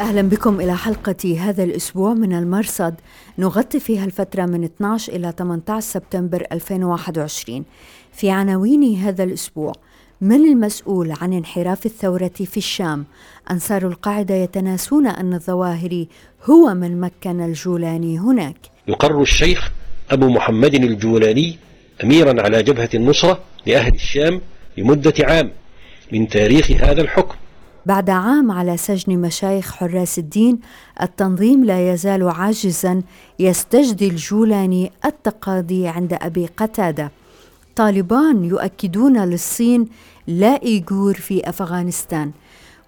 أهلا بكم إلى حلقة هذا الأسبوع من المرصد. نغطي فيها الفترة من 12 إلى 18 سبتمبر 2021 في عناوين هذا الأسبوع من المسؤول عن انحراف الثورة في الشام؟ أنصار القاعدة يتناسون أن الظواهري هو من مكن الجولاني هناك. يقر الشيخ أبو محمد الجولاني أميرا على جبهة النصرة لأهل الشام لمدة عام من تاريخ هذا الحكم. بعد عام على سجن مشايخ حراس الدين التنظيم لا يزال عاجزا يستجدي الجولاني التقاضي عند أبي قتادة. طالبان يؤكدون للصين لا إيغور في أفغانستان.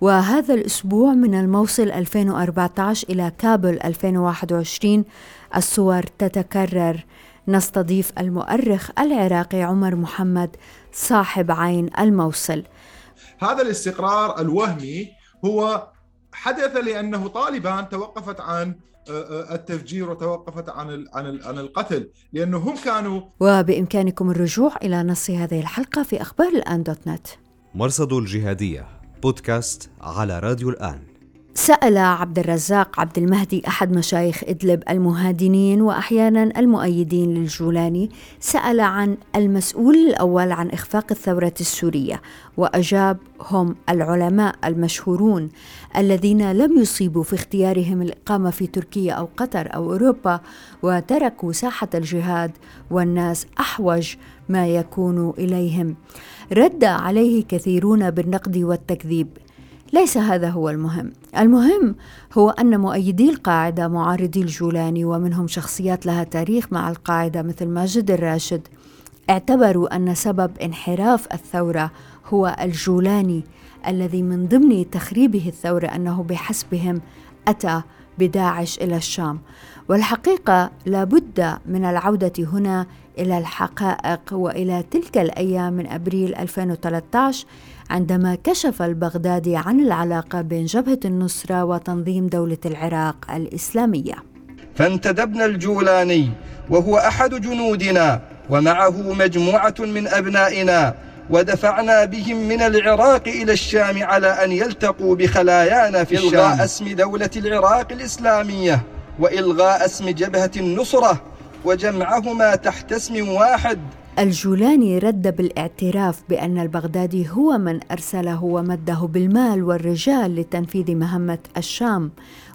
وهذا الأسبوع من الموصل 2014 إلى كابل 2021 الصور تتكرر. نستضيف المؤرخ العراقي عمر محمد صاحب عين الموصل. هذا الاستقرار الوهمي هو حدث لأنه طالبان توقفت عن آه، آه، التفجير وتوقفت عن عن عن القتل لأنه هم كانوا وبإمكانكم الرجوع إلى نص هذه الحلقة في أخبار الان دوت نت مرصد الجهادية بودكاست على راديو الان سأل عبد الرزاق عبد المهدي أحد مشايخ إدلب المهادنين وأحيانا المؤيدين للجولاني سأل عن المسؤول الأول عن إخفاق الثورة السورية وأجاب هم العلماء المشهورون الذين لم يصيبوا في اختيارهم الإقامة في تركيا أو قطر أو أوروبا وتركوا ساحة الجهاد والناس أحوج ما يكون إليهم رد عليه كثيرون بالنقد والتكذيب ليس هذا هو المهم. المهم هو أن مؤيدي القاعدة معارضي الجولاني ومنهم شخصيات لها تاريخ مع القاعدة مثل ماجد الراشد. اعتبروا أن سبب انحراف الثورة هو الجولاني الذي من ضمن تخريبه الثورة أنه بحسبهم أتى بداعش إلى الشام. والحقيقة لابد من العودة هنا إلى الحقائق وإلى تلك الأيام من أبريل 2013 عندما كشف البغدادي عن العلاقة بين جبهة النصرة وتنظيم دولة العراق الإسلامية. فانتدبنا الجولاني وهو أحد جنودنا ومعه مجموعة من أبنائنا ودفعنا بهم من العراق إلى الشام على أن يلتقوا بخلايانا في الشام. إلغاء اسم دولة العراق الإسلامية وإلغاء اسم جبهة النصرة. وجمعهما تحت اسم واحد. الجولاني رد بالاعتراف بأن البغدادي هو من أرسله ومده بالمال والرجال لتنفيذ مهمة الشام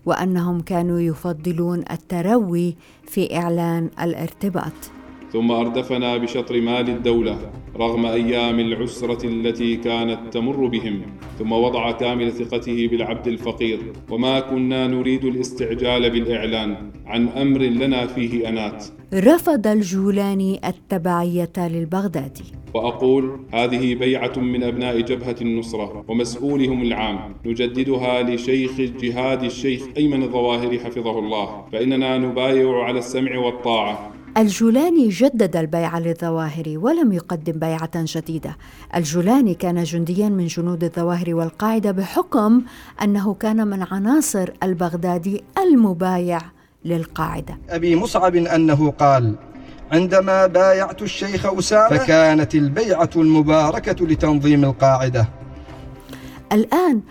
وأنهم كانوا يفضلون التروي في إعلان الارتباط. ثم أردفنا بشطر مال الدولة رغم أيام العسرة التي كانت تمر بهم ثم وضع كامل ثقته بالعبد الفقير. وما كنا نريد الاستعجال بالإعلان عن أمر لنا فيه أنات. رفض الجولاني التبعية للبغدادي وأقول هذه بيعة من أبناء جبهة النصرة ومسؤولهم العام. نجددها لشيخ الجهاد الشيخ أيمن الظواهر حفظه الله. فإننا نبايع على السمع والطاعة. الجولاني جدد البيعة للظواهر ولم يقدم بيعة جديدة. الجولاني كان جنديا من جنود الظواهر والقاعدة بحكم أنه كان من عناصر البغدادي المبايع للقاعدة. أبي مصعب أنه قال عندما بايعت الشيخ أسامة فكانت البيعة المباركة لتنظيم القاعدة. الآن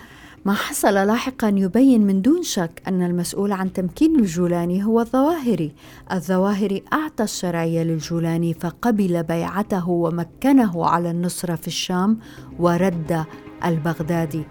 ما حصل لاحقا يبين من دون شك أن المسؤول عن تمكين الجولاني هو الظواهري. الظواهري أعطى الشرعية للجولاني فقبل بيعته ومكنه على النصرة في الشام ورد البغدادي.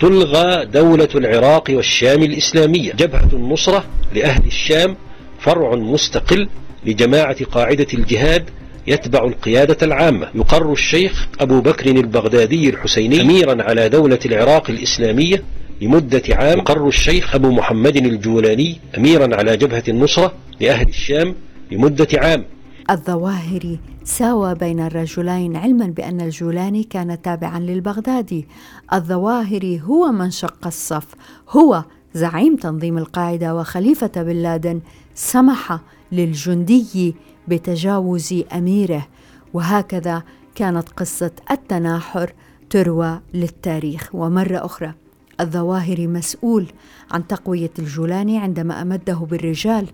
تلغى دولة العراق والشام الإسلامية. جبهة النصرة لأهل الشام فرع مستقل لجماعة قاعدة الجهاد يتبع القيادة العامة. يقر الشيخ أبو بكر البغدادي الحسيني أميرا على دولة العراق الإسلامية لمدة عام. يقر الشيخ أبو محمد الجولاني أميرا على جبهة النصرة لأهل الشام لمدة عام. الظواهري ساوى بين الرجلين علما بأن الجولاني كان تابعا للبغدادي. الظواهري هو من شق الصف. هو زعيم تنظيم القاعدة وخليفة بن لادن سمح للجندي بتجاوز أميره. وهكذا كانت قصة التناحر تروى للتاريخ. ومرة أخرى الظواهري مسؤول عن تقوية الجولاني عندما أمده بالرجال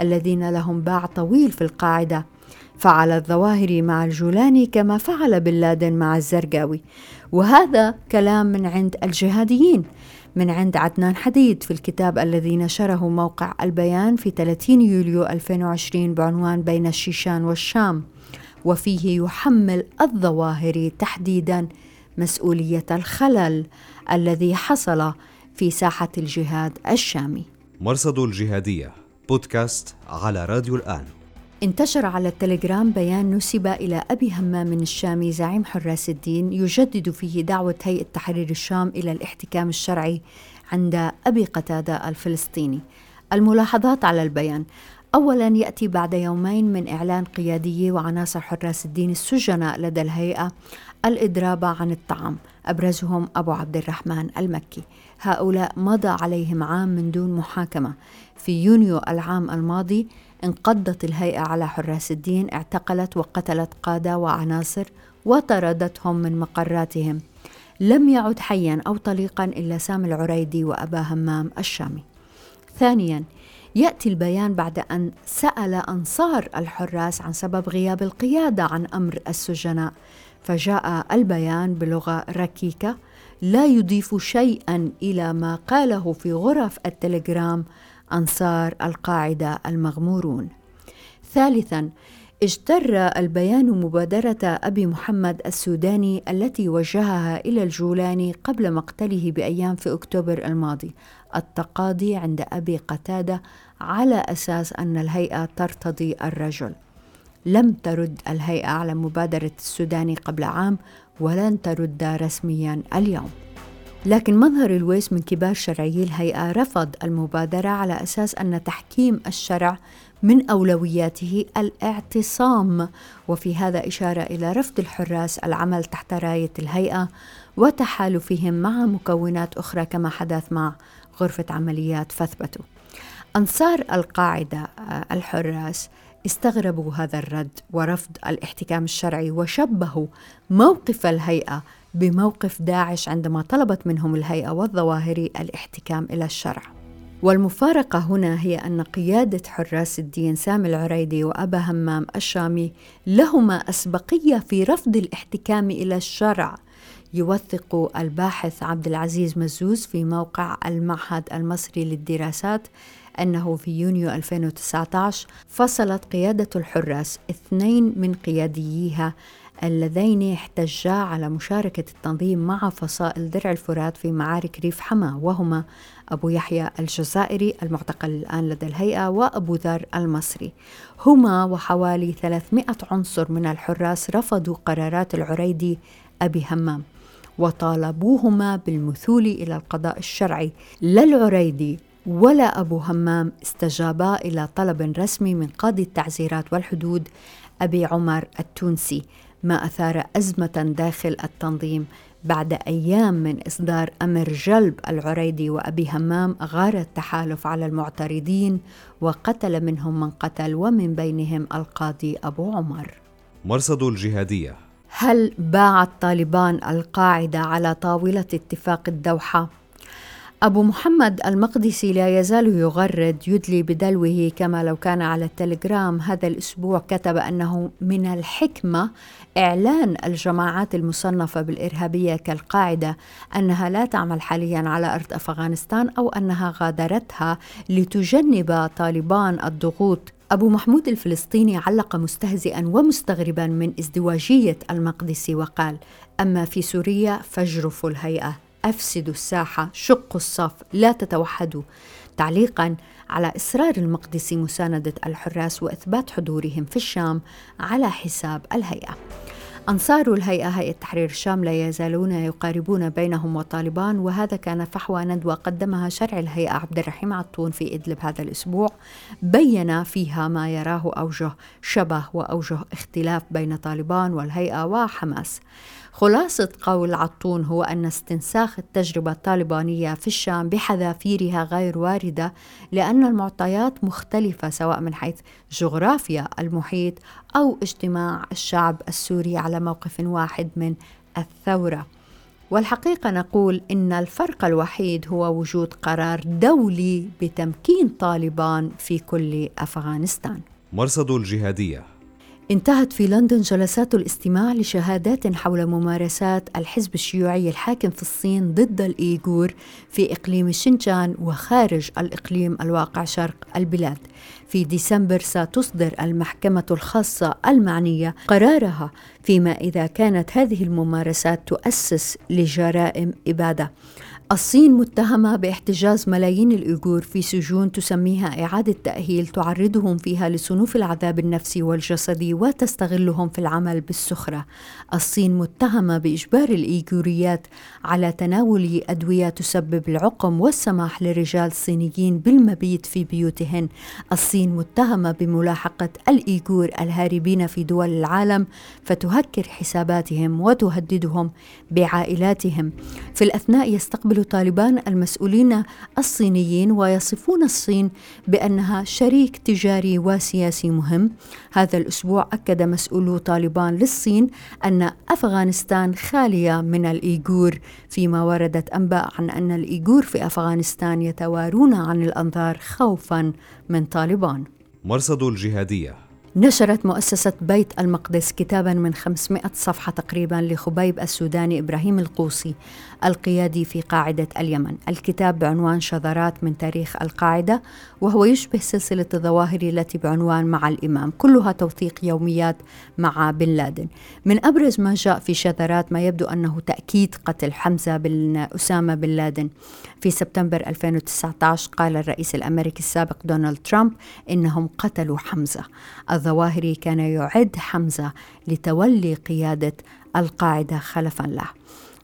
الذين لهم باع طويل في القاعدة. فعل الظواهري مع الجولاني كما فعل بن لادن مع الزرقاوي. وهذا كلام من عند الجهاديين. من عند عدنان حديد في الكتاب الذي نشره موقع البيان في 30 يوليو 2020 بعنوان بين الشيشان والشام وفيه يحمل الظواهري تحديدا مسؤولية الخلل الذي حصل في ساحة الجهاد الشامي. مرصد الجهادية بودكاست على راديو الآن. انتشر على التليجرام بيان نسب إلى أبي همام الشامي زعيم حراس الدين يجدد فيه دعوة هيئة تحرير الشام إلى الاحتكام الشرعي عند أبي قتادة الفلسطيني. الملاحظات على البيان. أولا يأتي بعد يومين من إعلان قياديي وعناصر حراس الدين السجناء لدى الهيئة الإضراب عن الطعام. أبرزهم أبو عبد الرحمن المكي. هؤلاء مضى عليهم عام من دون محاكمة. في يونيو العام الماضي انقضت الهيئة على حراس الدين اعتقلت وقتلت قادة وعناصر وطردتهم من مقراتهم. لم يعد حيا أو طليقا إلا سامي العريدي وأبا همام الشامي. ثانيا يأتي البيان بعد أن سأل أنصار الحراس عن سبب غياب القيادة عن أمر السجناء. فجاء البيان بلغة ركيكة لا يضيف شيئا إلى ما قاله في غرف التليجرام أنصار القاعدة المغمورون. ثالثا اجتر البيان مبادرة أبي محمد السوداني التي وجهها إلى الجولاني قبل مقتله بأيام في أكتوبر الماضي. التقاضي عند أبي قتادة على أساس أن الهيئة ترتضي الرجل. لم ترد الهيئة على مبادرة السوداني قبل عام ولن ترد رسميا اليوم. لكن مظهر الويس من كبار شرعيي الهيئة رفض المبادرة على أساس أن تحكيم الشرع من أولوياته الاعتصام. وفي هذا إشارة إلى رفض الحراس العمل تحت راية الهيئة وتحالفهم مع مكونات أخرى كما حدث مع غرفة عمليات فثبتوا أنصار القاعدة آه، الحراس استغربوا هذا الرد ورفض الاحتكام الشرعي وشبهوا موقف الهيئة بموقف داعش عندما طلبت منهم الهيئة والظواهري الاحتكام إلى الشرع. والمفارقة هنا هي أن قيادة حراس الدين سامي العريدي وأبا همام الشامي لهما أسبقية في رفض الاحتكام إلى الشرع. يوثق الباحث عبد العزيز مزوز في موقع المعهد المصري للدراسات أنه في يونيو 2019 فصلت قيادة الحراس اثنين من قيادييها اللذين احتجا على مشاركة التنظيم مع فصائل درع الفرات في معارك ريف حما وهما أبو يحيى الجزائري المعتقل الآن لدى الهيئة وأبو ذر المصري. هما وحوالي 300 عنصر من الحراس رفضوا قرارات العريدي أبي همام. وطالبوهما بالمثول إلى القضاء الشرعي. لا العريدي ولا أبو همام استجابا إلى طلب رسمي من قاضي التعزيرات والحدود أبي عمر التونسي ما أثار أزمة داخل التنظيم بعد أيام من إصدار أمر جلب العريدي وأبي همام غار التحالف على المعترضين وقتل منهم من قتل ومن بينهم القاضي أبو عمر. مرصد الجهادية. هل باعت طالبان القاعدة على طاولة اتفاق الدوحة؟ أبو محمد المقدسي لا يزال يغرد يدلي بدلوه كما لو كان على التليجرام هذا الأسبوع كتب أنه من الحكمة إعلان الجماعات المصنفة بالإرهابية كالقاعدة أنها لا تعمل حاليا على أرض أفغانستان أو أنها غادرتها لتجنب طالبان الضغوط أبو محمود الفلسطيني علق مستهزئا ومستغربا من ازدواجية المقدسي وقال: أما في سوريا فاجرفوا الهيئة أفسدوا الساحة شقوا الصف لا تتوحدوا تعليقا على إصرار المقدسي مساندة الحراس وإثبات حضورهم في الشام على حساب الهيئة. أنصار الهيئة هيئة تحرير الشام لا يزالون يقاربون بينهم وطالبان وهذا كان فحوى ندوة قدمها شرع الهيئة عبد الرحيم عطون في إدلب هذا الأسبوع. بين فيها ما يراه أوجه شبه وأوجه اختلاف بين طالبان والهيئة وحماس. خلاصة قول عطون هو أن استنساخ التجربة الطالبانية في الشام بحذافيرها غير واردة لأن المعطيات مختلفة سواء من حيث جغرافيا المحيط أو اجتماع الشعب السوري على موقف واحد من الثورة. والحقيقة نقول إن الفرق الوحيد هو وجود قرار دولي بتمكين طالبان في كل أفغانستان. مرصد الجهادية انتهت في لندن جلسات الاستماع لشهادات حول ممارسات الحزب الشيوعي الحاكم في الصين ضد الإيغور في إقليم الشنجان وخارج الإقليم الواقع شرق البلاد. في ديسمبر ستصدر المحكمة الخاصة المعنية قرارها فيما إذا كانت هذه الممارسات تؤسس لجرائم إبادة. الصين متهمة باحتجاز ملايين الأيغور في سجون تسميها إعادة تأهيل تعرضهم فيها لصنوف العذاب النفسي والجسدي وتستغلهم في العمل بالسخرة. الصين متهمة بإجبار الإيغوريات على تناول أدوية تسبب العقم والسماح لرجال صينيين بالمبيت في بيوتهن. الصين متهمة بملاحقة الإيغور الهاربين في دول العالم فتهكر حساباتهم وتهددهم بعائلاتهم. في الأثناء يستقبل يحاول طالبان المسؤولين الصينيين ويصفون الصين بأنها شريك تجاري وسياسي مهم. هذا الأسبوع أكد مسؤولو طالبان للصين أن أفغانستان خالية من الإيغور فيما وردت أنباء عن أن الإيغور في أفغانستان يتوارون عن الأنظار خوفا من طالبان. مرصد الجهادية. نشرت مؤسسة بيت المقدس كتابا من 500 صفحة تقريبا لخبيب السوداني إبراهيم القوصي القيادي في قاعدة اليمن. الكتاب بعنوان شذرات من تاريخ القاعدة وهو يشبه سلسلة الظواهر التي بعنوان مع الإمام كلها توثيق يوميات مع بن لادن. من أبرز ما جاء في شذرات ما يبدو أنه تأكيد قتل حمزة بن أسامة بن لادن. في سبتمبر 2019 قال الرئيس الأمريكي السابق دونالد ترامب إنهم قتلوا حمزة. الظواهري كان يعد حمزة لتولي قيادة القاعدة خلفا له.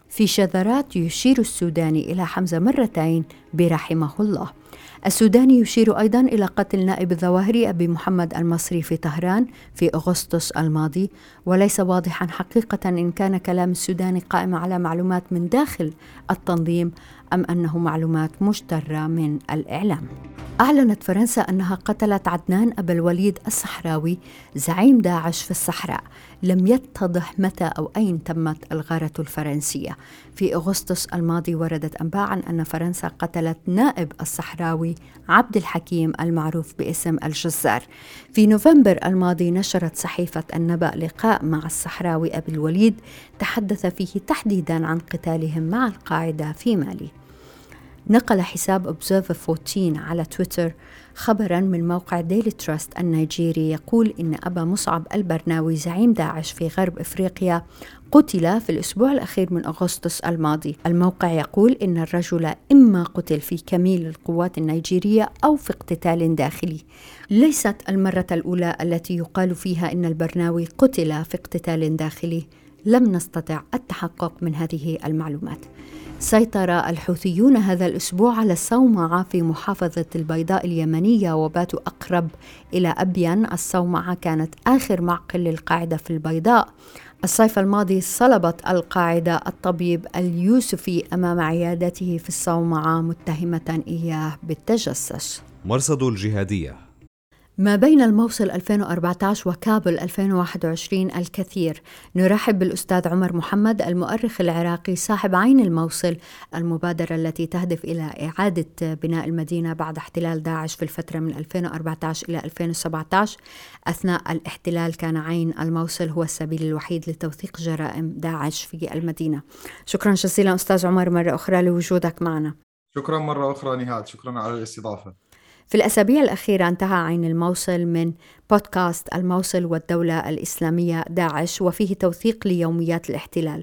في شذرات يشير السوداني إلى حمزة مرتين برحمه الله. السوداني يشير أيضا إلى قتل نائب الظواهري أبي محمد المصري في طهران في أغسطس الماضي. وليس واضحا حقيقة إن كان كلام السوداني قائم على معلومات من داخل التنظيم أم أنه معلومات مشترة من الإعلام؟ أعلنت فرنسا أنها قتلت عدنان أبا الوليد الصحراوي زعيم داعش في الصحراء. لم يتضح متى أو أين تمت الغارة الفرنسية. في أغسطس الماضي وردت أنباء عن أن فرنسا قتلت نائب الصحراوي عبد الحكيم المعروف باسم الجزار في نوفمبر الماضي نشرت صحيفة النبأ لقاء مع الصحراوي أبي الوليد تحدث فيه تحديدا عن قتالهم مع القاعدة في مالي. نقل حساب Observer 14 على تويتر خبرا من موقع ديلي تراست النيجيري يقول إن أبا مصعب البرناوي زعيم داعش في غرب إفريقيا قتل في الأسبوع الأخير من أغسطس الماضي. الموقع يقول إن الرجل إما قتل في كميل القوات النيجيرية أو في اقتتال داخلي. ليست المرة الأولى التي يقال فيها إن البرناوي قتل في اقتتال داخلي. لم نستطع التحقق من هذه المعلومات. سيطر الحوثيون هذا الأسبوع على الصومعة في محافظة البيضاء اليمنية وباتوا أقرب إلى أبين الصومعة كانت آخر معقل للقاعدة في البيضاء. الصيف الماضي صلبت القاعدة الطبيب اليوسفي أمام عيادته في الصومعة متهمة إياه بالتجسس. مرصد الجهادية. ما بين الموصل 2014 وكابل 2021 الكثير. نرحب بالأستاذ عمر محمد المؤرخ العراقي صاحب عين الموصل المبادرة التي تهدف إلى إعادة بناء المدينة بعد احتلال داعش في الفترة من 2014 إلى 2017 أثناء الاحتلال كان عين الموصل هو السبيل الوحيد لتوثيق جرائم داعش في المدينة. شكرا جزيلا أستاذ عمر مرة أخرى لوجودك معنا. شكرا مرة أخرى نهاد شكرا على الاستضافة. في الأسابيع الأخيرة انتهى عين الموصل من بودكاست الموصل والدولة الإسلامية داعش وفيه توثيق ليوميات الاحتلال.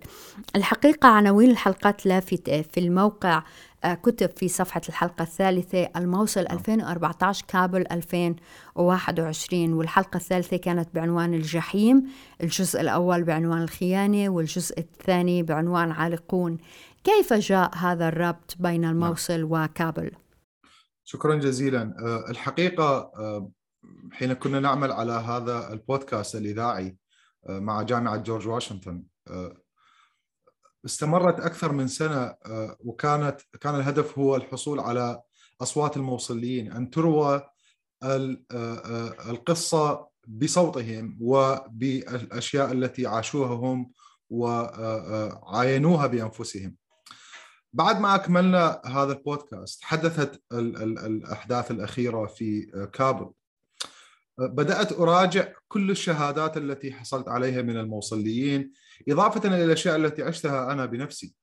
الحقيقة عناوين الحلقات لافتة في الموقع آه، كتب في صفحة الحلقة الثالثة الموصل 2014 كابل 2021 والحلقة الثالثة كانت بعنوان الجحيم الجزء الأول بعنوان الخيانة والجزء الثاني بعنوان عالقون. كيف جاء هذا الربط بين الموصل وكابل؟ شكرا جزيلا آه، الحقيقة آه، حين كنا نعمل على هذا البودكاست الإذاعي آه، مع جامعة جورج واشنطن استمرت أكثر من سنة وكانت كان الهدف هو الحصول على أصوات الموصليين أن تروى القصة بصوتهم وبالأشياء التي عاشوها هم وعاينوها بأنفسهم. بعد ما أكملنا هذا البودكاست حدثت الأحداث الأخيرة في كابل. بدأت أراجع كل الشهادات التي حصلت عليها من الموصليين إضافة إلى الأشياء التي عشتها أنا بنفسي.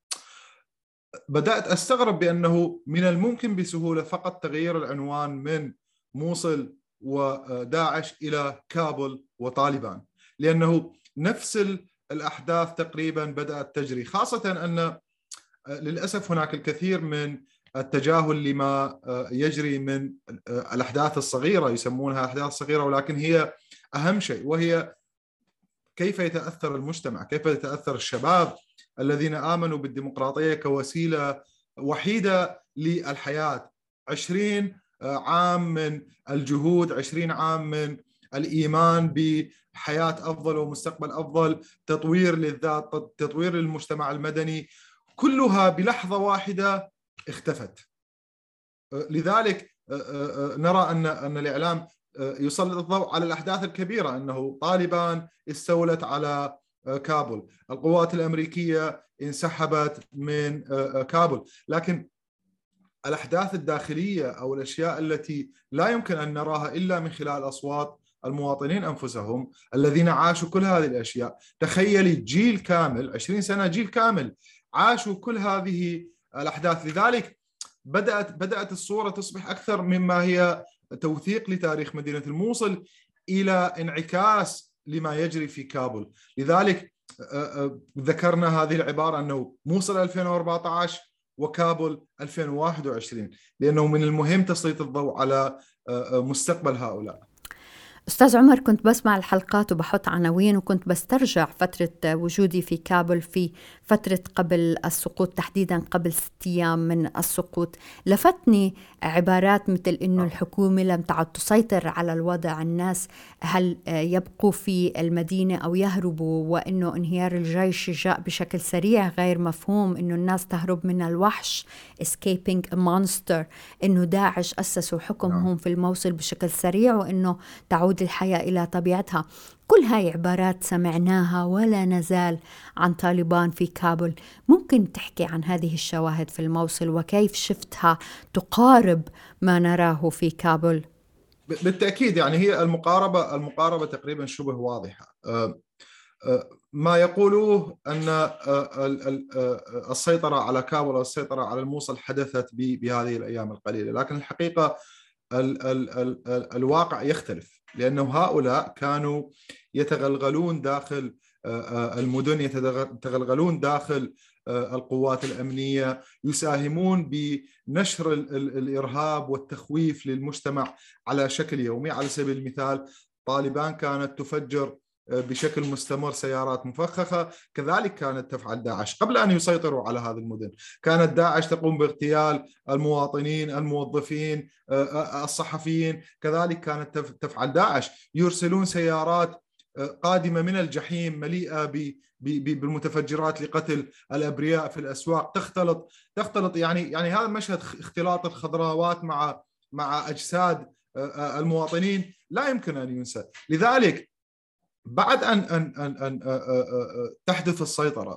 بدأت أستغرب بأنه من الممكن بسهولة فقط تغيير العنوان من موصل وداعش إلى كابل وطالبان لأنه نفس الأحداث تقريبا بدأت تجري خاصة أن للأسف هناك الكثير من التجاهل لما يجري من الأحداث الصغيرة يسمونها أحداث صغيرة ولكن هي أهم شيء وهي كيف يتأثر المجتمع، كيف يتأثر الشباب الذين آمنوا بالديمقراطية كوسيلة وحيدة للحياة. 20 عام من الجهود 20 عام من الإيمان بحياة أفضل ومستقبل أفضل تطوير للذات تطوير للمجتمع المدني كلها بلحظة واحدة اختفت. لذلك نرى أن أن الإعلام يسلط الضوء على الأحداث الكبيرة أنه طالبان استولت على كابول. القوات الأمريكية انسحبت من كابول. لكن الأحداث الداخلية أو الأشياء التي لا يمكن أن نراها إلا من خلال أصوات المواطنين أنفسهم الذين عاشوا كل هذه الأشياء، تخيلي جيل كامل 20 سنة جيل كامل عاشوا كل هذه الأحداث، لذلك بدات بدأت الصورة تصبح أكثر مما هي توثيق لتاريخ مدينة الموصل إلى انعكاس لما يجري في كابول، لذلك ذكرنا هذه العبارة أنه موصل 2014 وكابول 2021 لأنه من المهم تسليط الضوء على مستقبل هؤلاء. أستاذ عمر كنت بسمع الحلقات وبحط عناوين وكنت بسترجع فترة وجودي في كابل في فترة قبل السقوط تحديدا قبل ست أيام من السقوط لفتني عبارات مثل أنه الحكومة لم تعد تسيطر على الوضع الناس هل يبقوا في المدينة أو يهربوا وأنه انهيار الجيش جاء بشكل سريع غير مفهوم أنه الناس تهرب من الوحش escaping a monster أنه داعش أسسوا حكمهم في الموصل بشكل سريع وأنه تعود الحياة إلى طبيعتها. كل هاي عبارات سمعناها ولا نزال عن طالبان في كابل. ممكن تحكي عن هذه الشواهد في الموصل وكيف شفتها تقارب ما نراه في كابل؟ بالتأكيد يعني هي المقاربة المقاربة تقريبا شبه واضحة. ما يقولوه أن السيطرة على كابل والسيطره على الموصل حدثت بهذه الأيام القليلة. لكن الحقيقة ال ال ال الواقع يختلف. لأنه هؤلاء كانوا يتغلغلون داخل المدن يتغلغلون داخل القوات الأمنية يساهمون بنشر الإرهاب والتخويف للمجتمع على شكل يومي. على سبيل المثال طالبان كانت تفجر بشكل مستمر سيارات مفخخة. كذلك كانت تفعل داعش. قبل أن يسيطروا على هذه المدن كانت داعش تقوم باغتيال المواطنين الموظفين الصحفيين. كذلك كانت تفعل داعش. يرسلون سيارات قادمة من الجحيم مليئة بالمتفجرات لقتل الأبرياء في الأسواق. تختلط تختلط يعني يعني هذا مشهد اختلاط الخضروات مع مع أجساد المواطنين لا يمكن أن ينسى. لذلك بعد ان ان ان, أن تحدث السيطرة.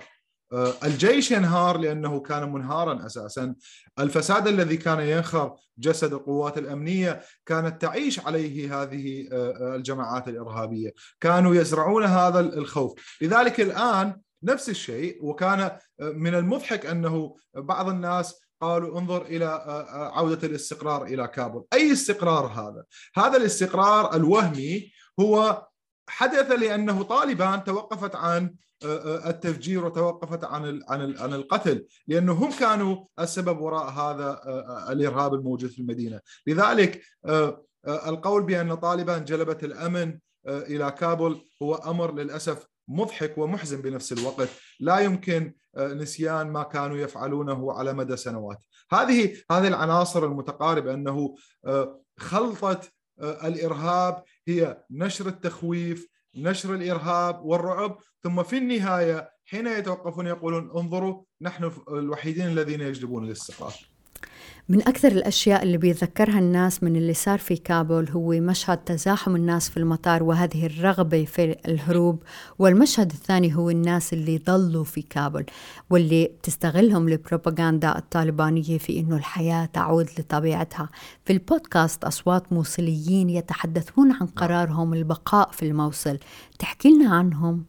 الجيش ينهار لأنه كان منهارا أساسا. الفساد الذي كان ينخر جسد القوات الأمنية كانت تعيش عليه هذه الجماعات الإرهابية. كانوا يزرعون هذا الخوف. لذلك الآن نفس الشيء وكان من المضحك أنه بعض الناس قالوا انظر إلى عودة الاستقرار إلى كابول. أي استقرار هذا؟ هذا الاستقرار الوهمي هو حدث لأنه طالبان توقفت عن التفجير وتوقفت عن عن عن القتل لأنه هم كانوا السبب وراء هذا الإرهاب الموجود في المدينة، لذلك القول بأن طالبان جلبت الأمن إلى كابول هو أمر للأسف مضحك ومحزن بنفس الوقت، لا يمكن نسيان ما كانوا يفعلونه على مدى سنوات. هذه هذه العناصر المتقاربه أنه خلطت الإرهاب هي نشر التخويف نشر الإرهاب والرعب ثم في النهاية حين يتوقفون يقولون انظروا نحن الوحيدين الذين يجلبون الاستقرار من أكثر الأشياء اللي بيتذكرها الناس من اللي صار في كابول هو مشهد تزاحم الناس في المطار وهذه الرغبة في الهروب. والمشهد الثاني هو الناس اللي ضلوا في كابول واللي تستغلهم البروباغندا الطالبانية في أنه الحياة تعود لطبيعتها. في البودكاست أصوات موصليين يتحدثون عن قرارهم البقاء في الموصل. تحكي لنا عنهم.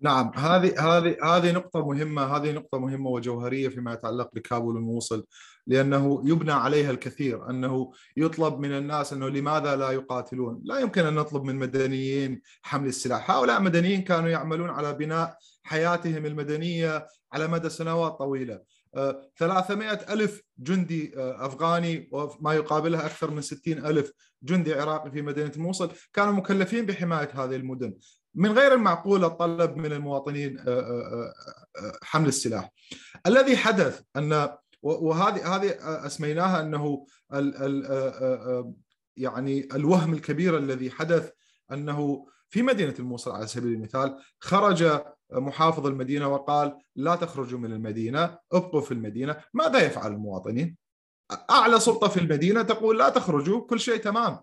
نعم هذه هذه هذه نقطة مهمة هذه نقطة مهمة وجوهرية فيما يتعلق بكابول والموصل لأنه يبنى عليها الكثير أنه يطلب من الناس أنه لماذا لا يقاتلون؟ لا يمكن أن نطلب من مدنيين حمل السلاح. هؤلاء مدنيين كانوا يعملون على بناء حياتهم المدنية على مدى سنوات طويلة. 300 آه، ألف جندي آه، أفغاني وما يقابلها أكثر من 60 ألف جندي عراقي في مدينة الموصل كانوا مكلفين بحماية هذه المدن. من غير المعقول الطلب من المواطنين آه، حمل السلاح. الذي حدث أن وهذه هذه أسميناها أنه ال ال يعني الوهم الكبير الذي حدث أنه في مدينة الموصل على سبيل المثال خرج محافظ المدينة وقال لا تخرجوا من المدينة ابقوا في المدينة. ماذا يفعل المواطنين؟ أعلى سلطة في المدينة تقول لا تخرجوا كل شيء تمام.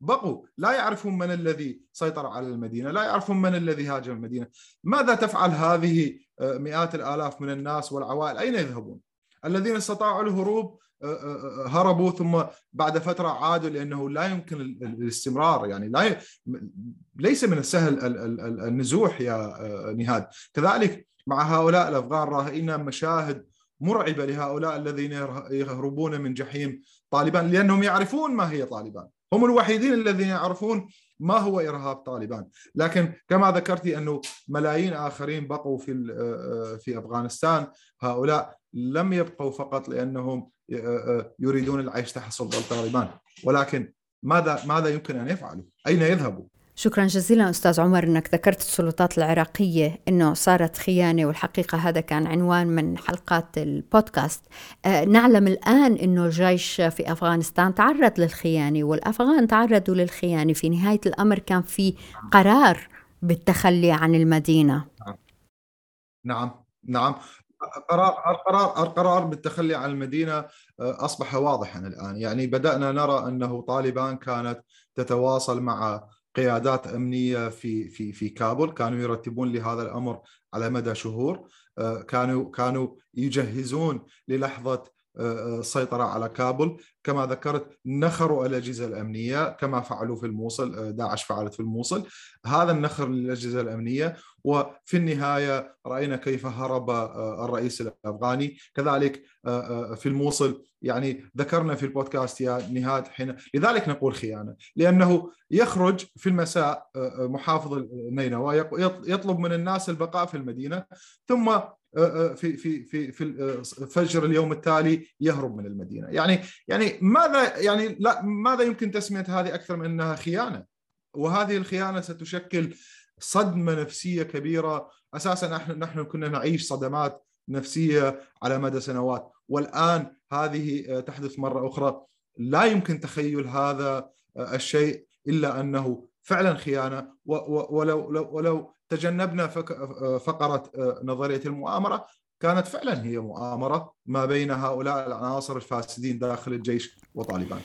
بقوا. لا يعرفون من الذي سيطر على المدينة، لا يعرفون من الذي هاجم المدينة، ماذا تفعل هذه مئات الآلاف من الناس والعوائل؟ أين يذهبون؟ الذين استطاعوا الهروب آه، آه، آه، هربوا ثم بعد فترة عادوا لأنه لا يمكن الاستمرار. يعني لا ي... ليس من السهل النزوح يا نهاد. كذلك مع هؤلاء الأفغان راينا مشاهد مرعبة لهؤلاء الذين يهربون من جحيم طالبان لأنهم يعرفون ما هي طالبان. هم الوحيدين الذين يعرفون ما هو إرهاب طالبان. لكن كما ذكرتي أنه ملايين آخرين بقوا في في أفغانستان. هؤلاء لم يبقوا فقط لأنهم يريدون العيش تحت سلطة طالبان ولكن ماذا ماذا يمكن أن يفعلوا؟ أين يذهبوا؟ شكرا جزيلا أستاذ عمر إنك ذكرت السلطات العراقية إنه صارت خيانة والحقيقة هذا كان عنوان من حلقات البودكاست. آه نعلم الآن إنه الجيش في أفغانستان تعرض للخيانة والأفغان تعرضوا للخيانة. في نهاية الأمر كان في قرار بالتخلي عن المدينة. نعم. نعم. قرار القرار القرار بالتخلي عن المدينة آه، أصبح واضحا الآن. يعني بدأنا نرى أنه طالبان كانت تتواصل مع قيادات أمنية في في في كابول كانوا يرتبون لهذا الأمر على مدى شهور. آه، كانوا كانوا يجهزون للحظة السيطرة على كابل كما ذكرت نخروا الأجهزة الأمنية كما فعلوا في الموصل آه، داعش فعلت في الموصل. هذا النخر للأجهزة الأمنية وفي النهاية رأينا كيف هرب آه، الرئيس الأفغاني. كذلك آه، في الموصل يعني ذكرنا في البودكاست يا نهاد حين لذلك نقول خيانة لأنه يخرج في المساء محافظ النينوى يطلب من الناس البقاء في المدينة ثم في في في في فجر اليوم التالي يهرب من المدينة. يعني يعني ماذا يعني لا ماذا يمكن تسمية هذه أكثر من أنها خيانة؟ وهذه الخيانة ستشكل صدمة نفسية كبيرة. أساسا نحن نحن كنا نعيش صدمات نفسية على مدى سنوات. والآن هذه تحدث مرة أخرى. لا يمكن تخيل هذا الشيء إلا أنه فعلا خيانة. ولو ولو تجنبنا فقرة آه، نظرية المؤامرة كانت فعلا هي مؤامرة ما بين هؤلاء العناصر الفاسدين داخل الجيش وطالبان.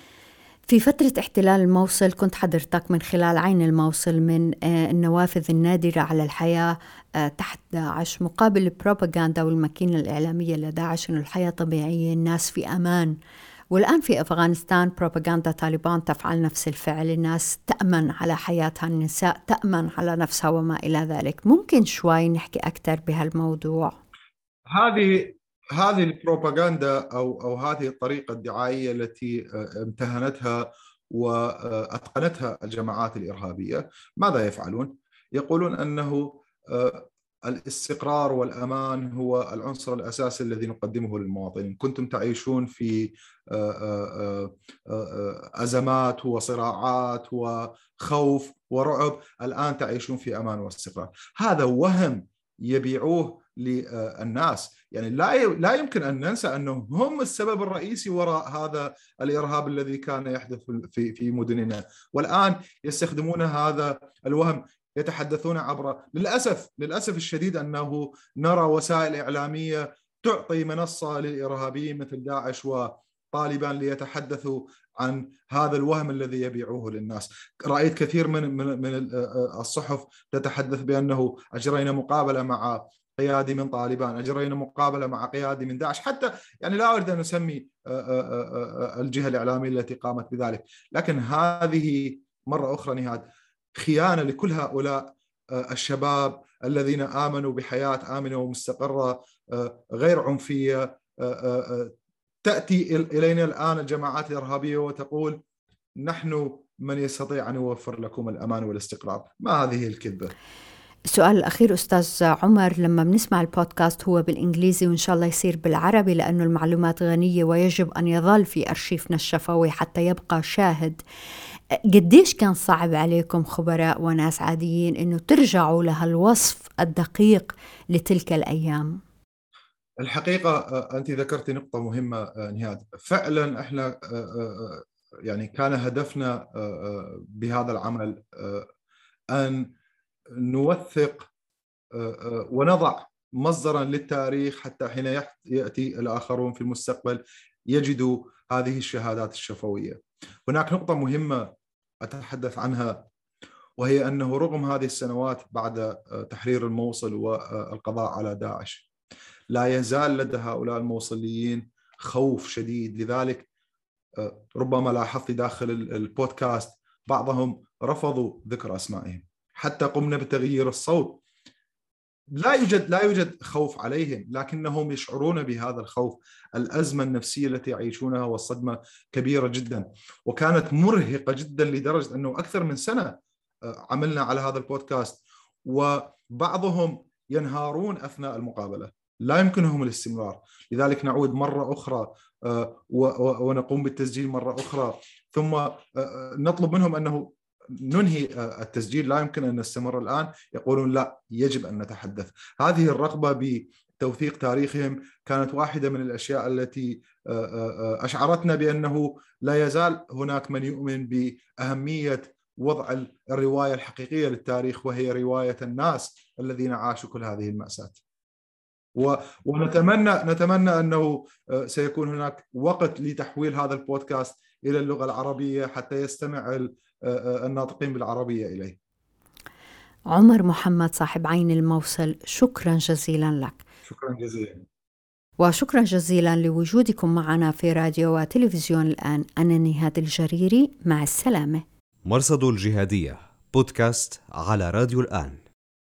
في فترة احتلال الموصل كنت حضرتك من خلال عين الموصل من آه، النوافذ النادرة على الحياة آه، تحت داعش مقابل البروباغندا والماكينة الإعلامية لداعش أنه الحياة طبيعية الناس في أمان. والآن في أفغانستان بروباغندا طالبان تفعل نفس الفعل الناس تأمن على حياتها النساء تأمن على نفسها وما إلى ذلك. ممكن شوي نحكي أكثر بهالموضوع؟ هذه هذه البروباغندا أو أو هذه الطريقة الدعائية التي آه، امتهنتها وأتقنتها الجماعات الإرهابية. ماذا يفعلون؟ يقولون أنه آه، الاستقرار والأمان هو العنصر الاساسي الذي نقدمه للمواطنين، كنتم تعيشون في آه، أزمات وصراعات وخوف ورعب، الآن تعيشون في أمان واستقرار، هذا وهم يبيعوه للناس. يعني لا لا يمكن أن ننسى أنهم هم السبب الرئيسي وراء هذا الإرهاب الذي كان يحدث في في مدننا. والآن يستخدمون هذا الوهم يتحدثون عبر للأسف للأسف الشديد أنه نرى وسائل إعلامية تعطي منصة للإرهابيين مثل داعش وطالبان ليتحدثوا عن هذا الوهم الذي يبيعوه للناس. رأيت كثير من من من الصحف تتحدث بأنه أجرينا مقابلة مع قيادي من طالبان أجرينا مقابلة مع قيادي من داعش. حتى يعني لا أريد أن أسمي الجهة الإعلامية التي قامت بذلك. لكن هذه مرة أخرى نهاد خيانة لكل هؤلاء الشباب الذين آمنوا بحياة آمنة ومستقرة غير عنفية تأتي إلينا الآن الجماعات الإرهابية وتقول نحن من يستطيع أن يوفر لكم الأمان والاستقرار، ما هذه الكذبة؟ السؤال الأخير أستاذ عمر لما بنسمع البودكاست هو بالإنجليزي وإن شاء الله يصير بالعربي لأنه المعلومات غنية ويجب أن يظل في أرشيفنا الشفوي حتى يبقى شاهد قديش كان صعب عليكم خبراء وناس عاديين أنه ترجعوا لهالوصف الدقيق لتلك الأيام؟ الحقيقة أنت ذكرتي نقطة مهمة نهاد فعلا إحنا يعني كان هدفنا بهذا العمل أن نوثق ونضع مصدرا للتاريخ حتى حين يأتي الآخرون في المستقبل يجدوا هذه الشهادات الشفوية. هناك نقطة مهمة أتحدث عنها وهي أنه رغم هذه السنوات بعد تحرير الموصل والقضاء على داعش لا يزال لدى هؤلاء الموصليين خوف شديد. لذلك ربما لاحظت داخل البودكاست بعضهم رفضوا ذكر أسمائهم. حتى قمنا بتغيير الصوت. لا يوجد لا يوجد خوف عليهم لكنهم يشعرون بهذا الخوف الأزمة النفسية التي يعيشونها والصدمة كبيرة جدا. وكانت مرهقة جدا لدرجة أنه أكثر من سنة آه، عملنا على هذا البودكاست. وبعضهم ينهارون أثناء المقابلة. لا يمكنهم الاستمرار. لذلك نعود مرة أخرى آه، ونقوم بالتسجيل مرة أخرى. ثم آه، نطلب منهم أنه ننهي آه، التسجيل. لا يمكن أن نستمر الآن. يقولون لا يجب أن نتحدث. هذه الرغبة بتوثيق تاريخهم كانت واحدة من الأشياء التي آه، آه، أشعرتنا بأنه لا يزال هناك من يؤمن بأهمية وضع الرواية الحقيقية للتاريخ وهي رواية الناس الذين عاشوا كل هذه المأساة. ونتمنى نتمنى أنه سيكون هناك وقت لتحويل هذا البودكاست إلى اللغة العربية حتى يستمع الناطقين بالعربية إليه. عمر محمد صاحب عين الموصل شكرا جزيلا لك. شكرا جزيلا. وشكرا جزيلا لوجودكم معنا في راديو وتلفزيون الآن أنا نهاد الجريري مع السلامة مرصد الجهادية بودكاست على راديو الآن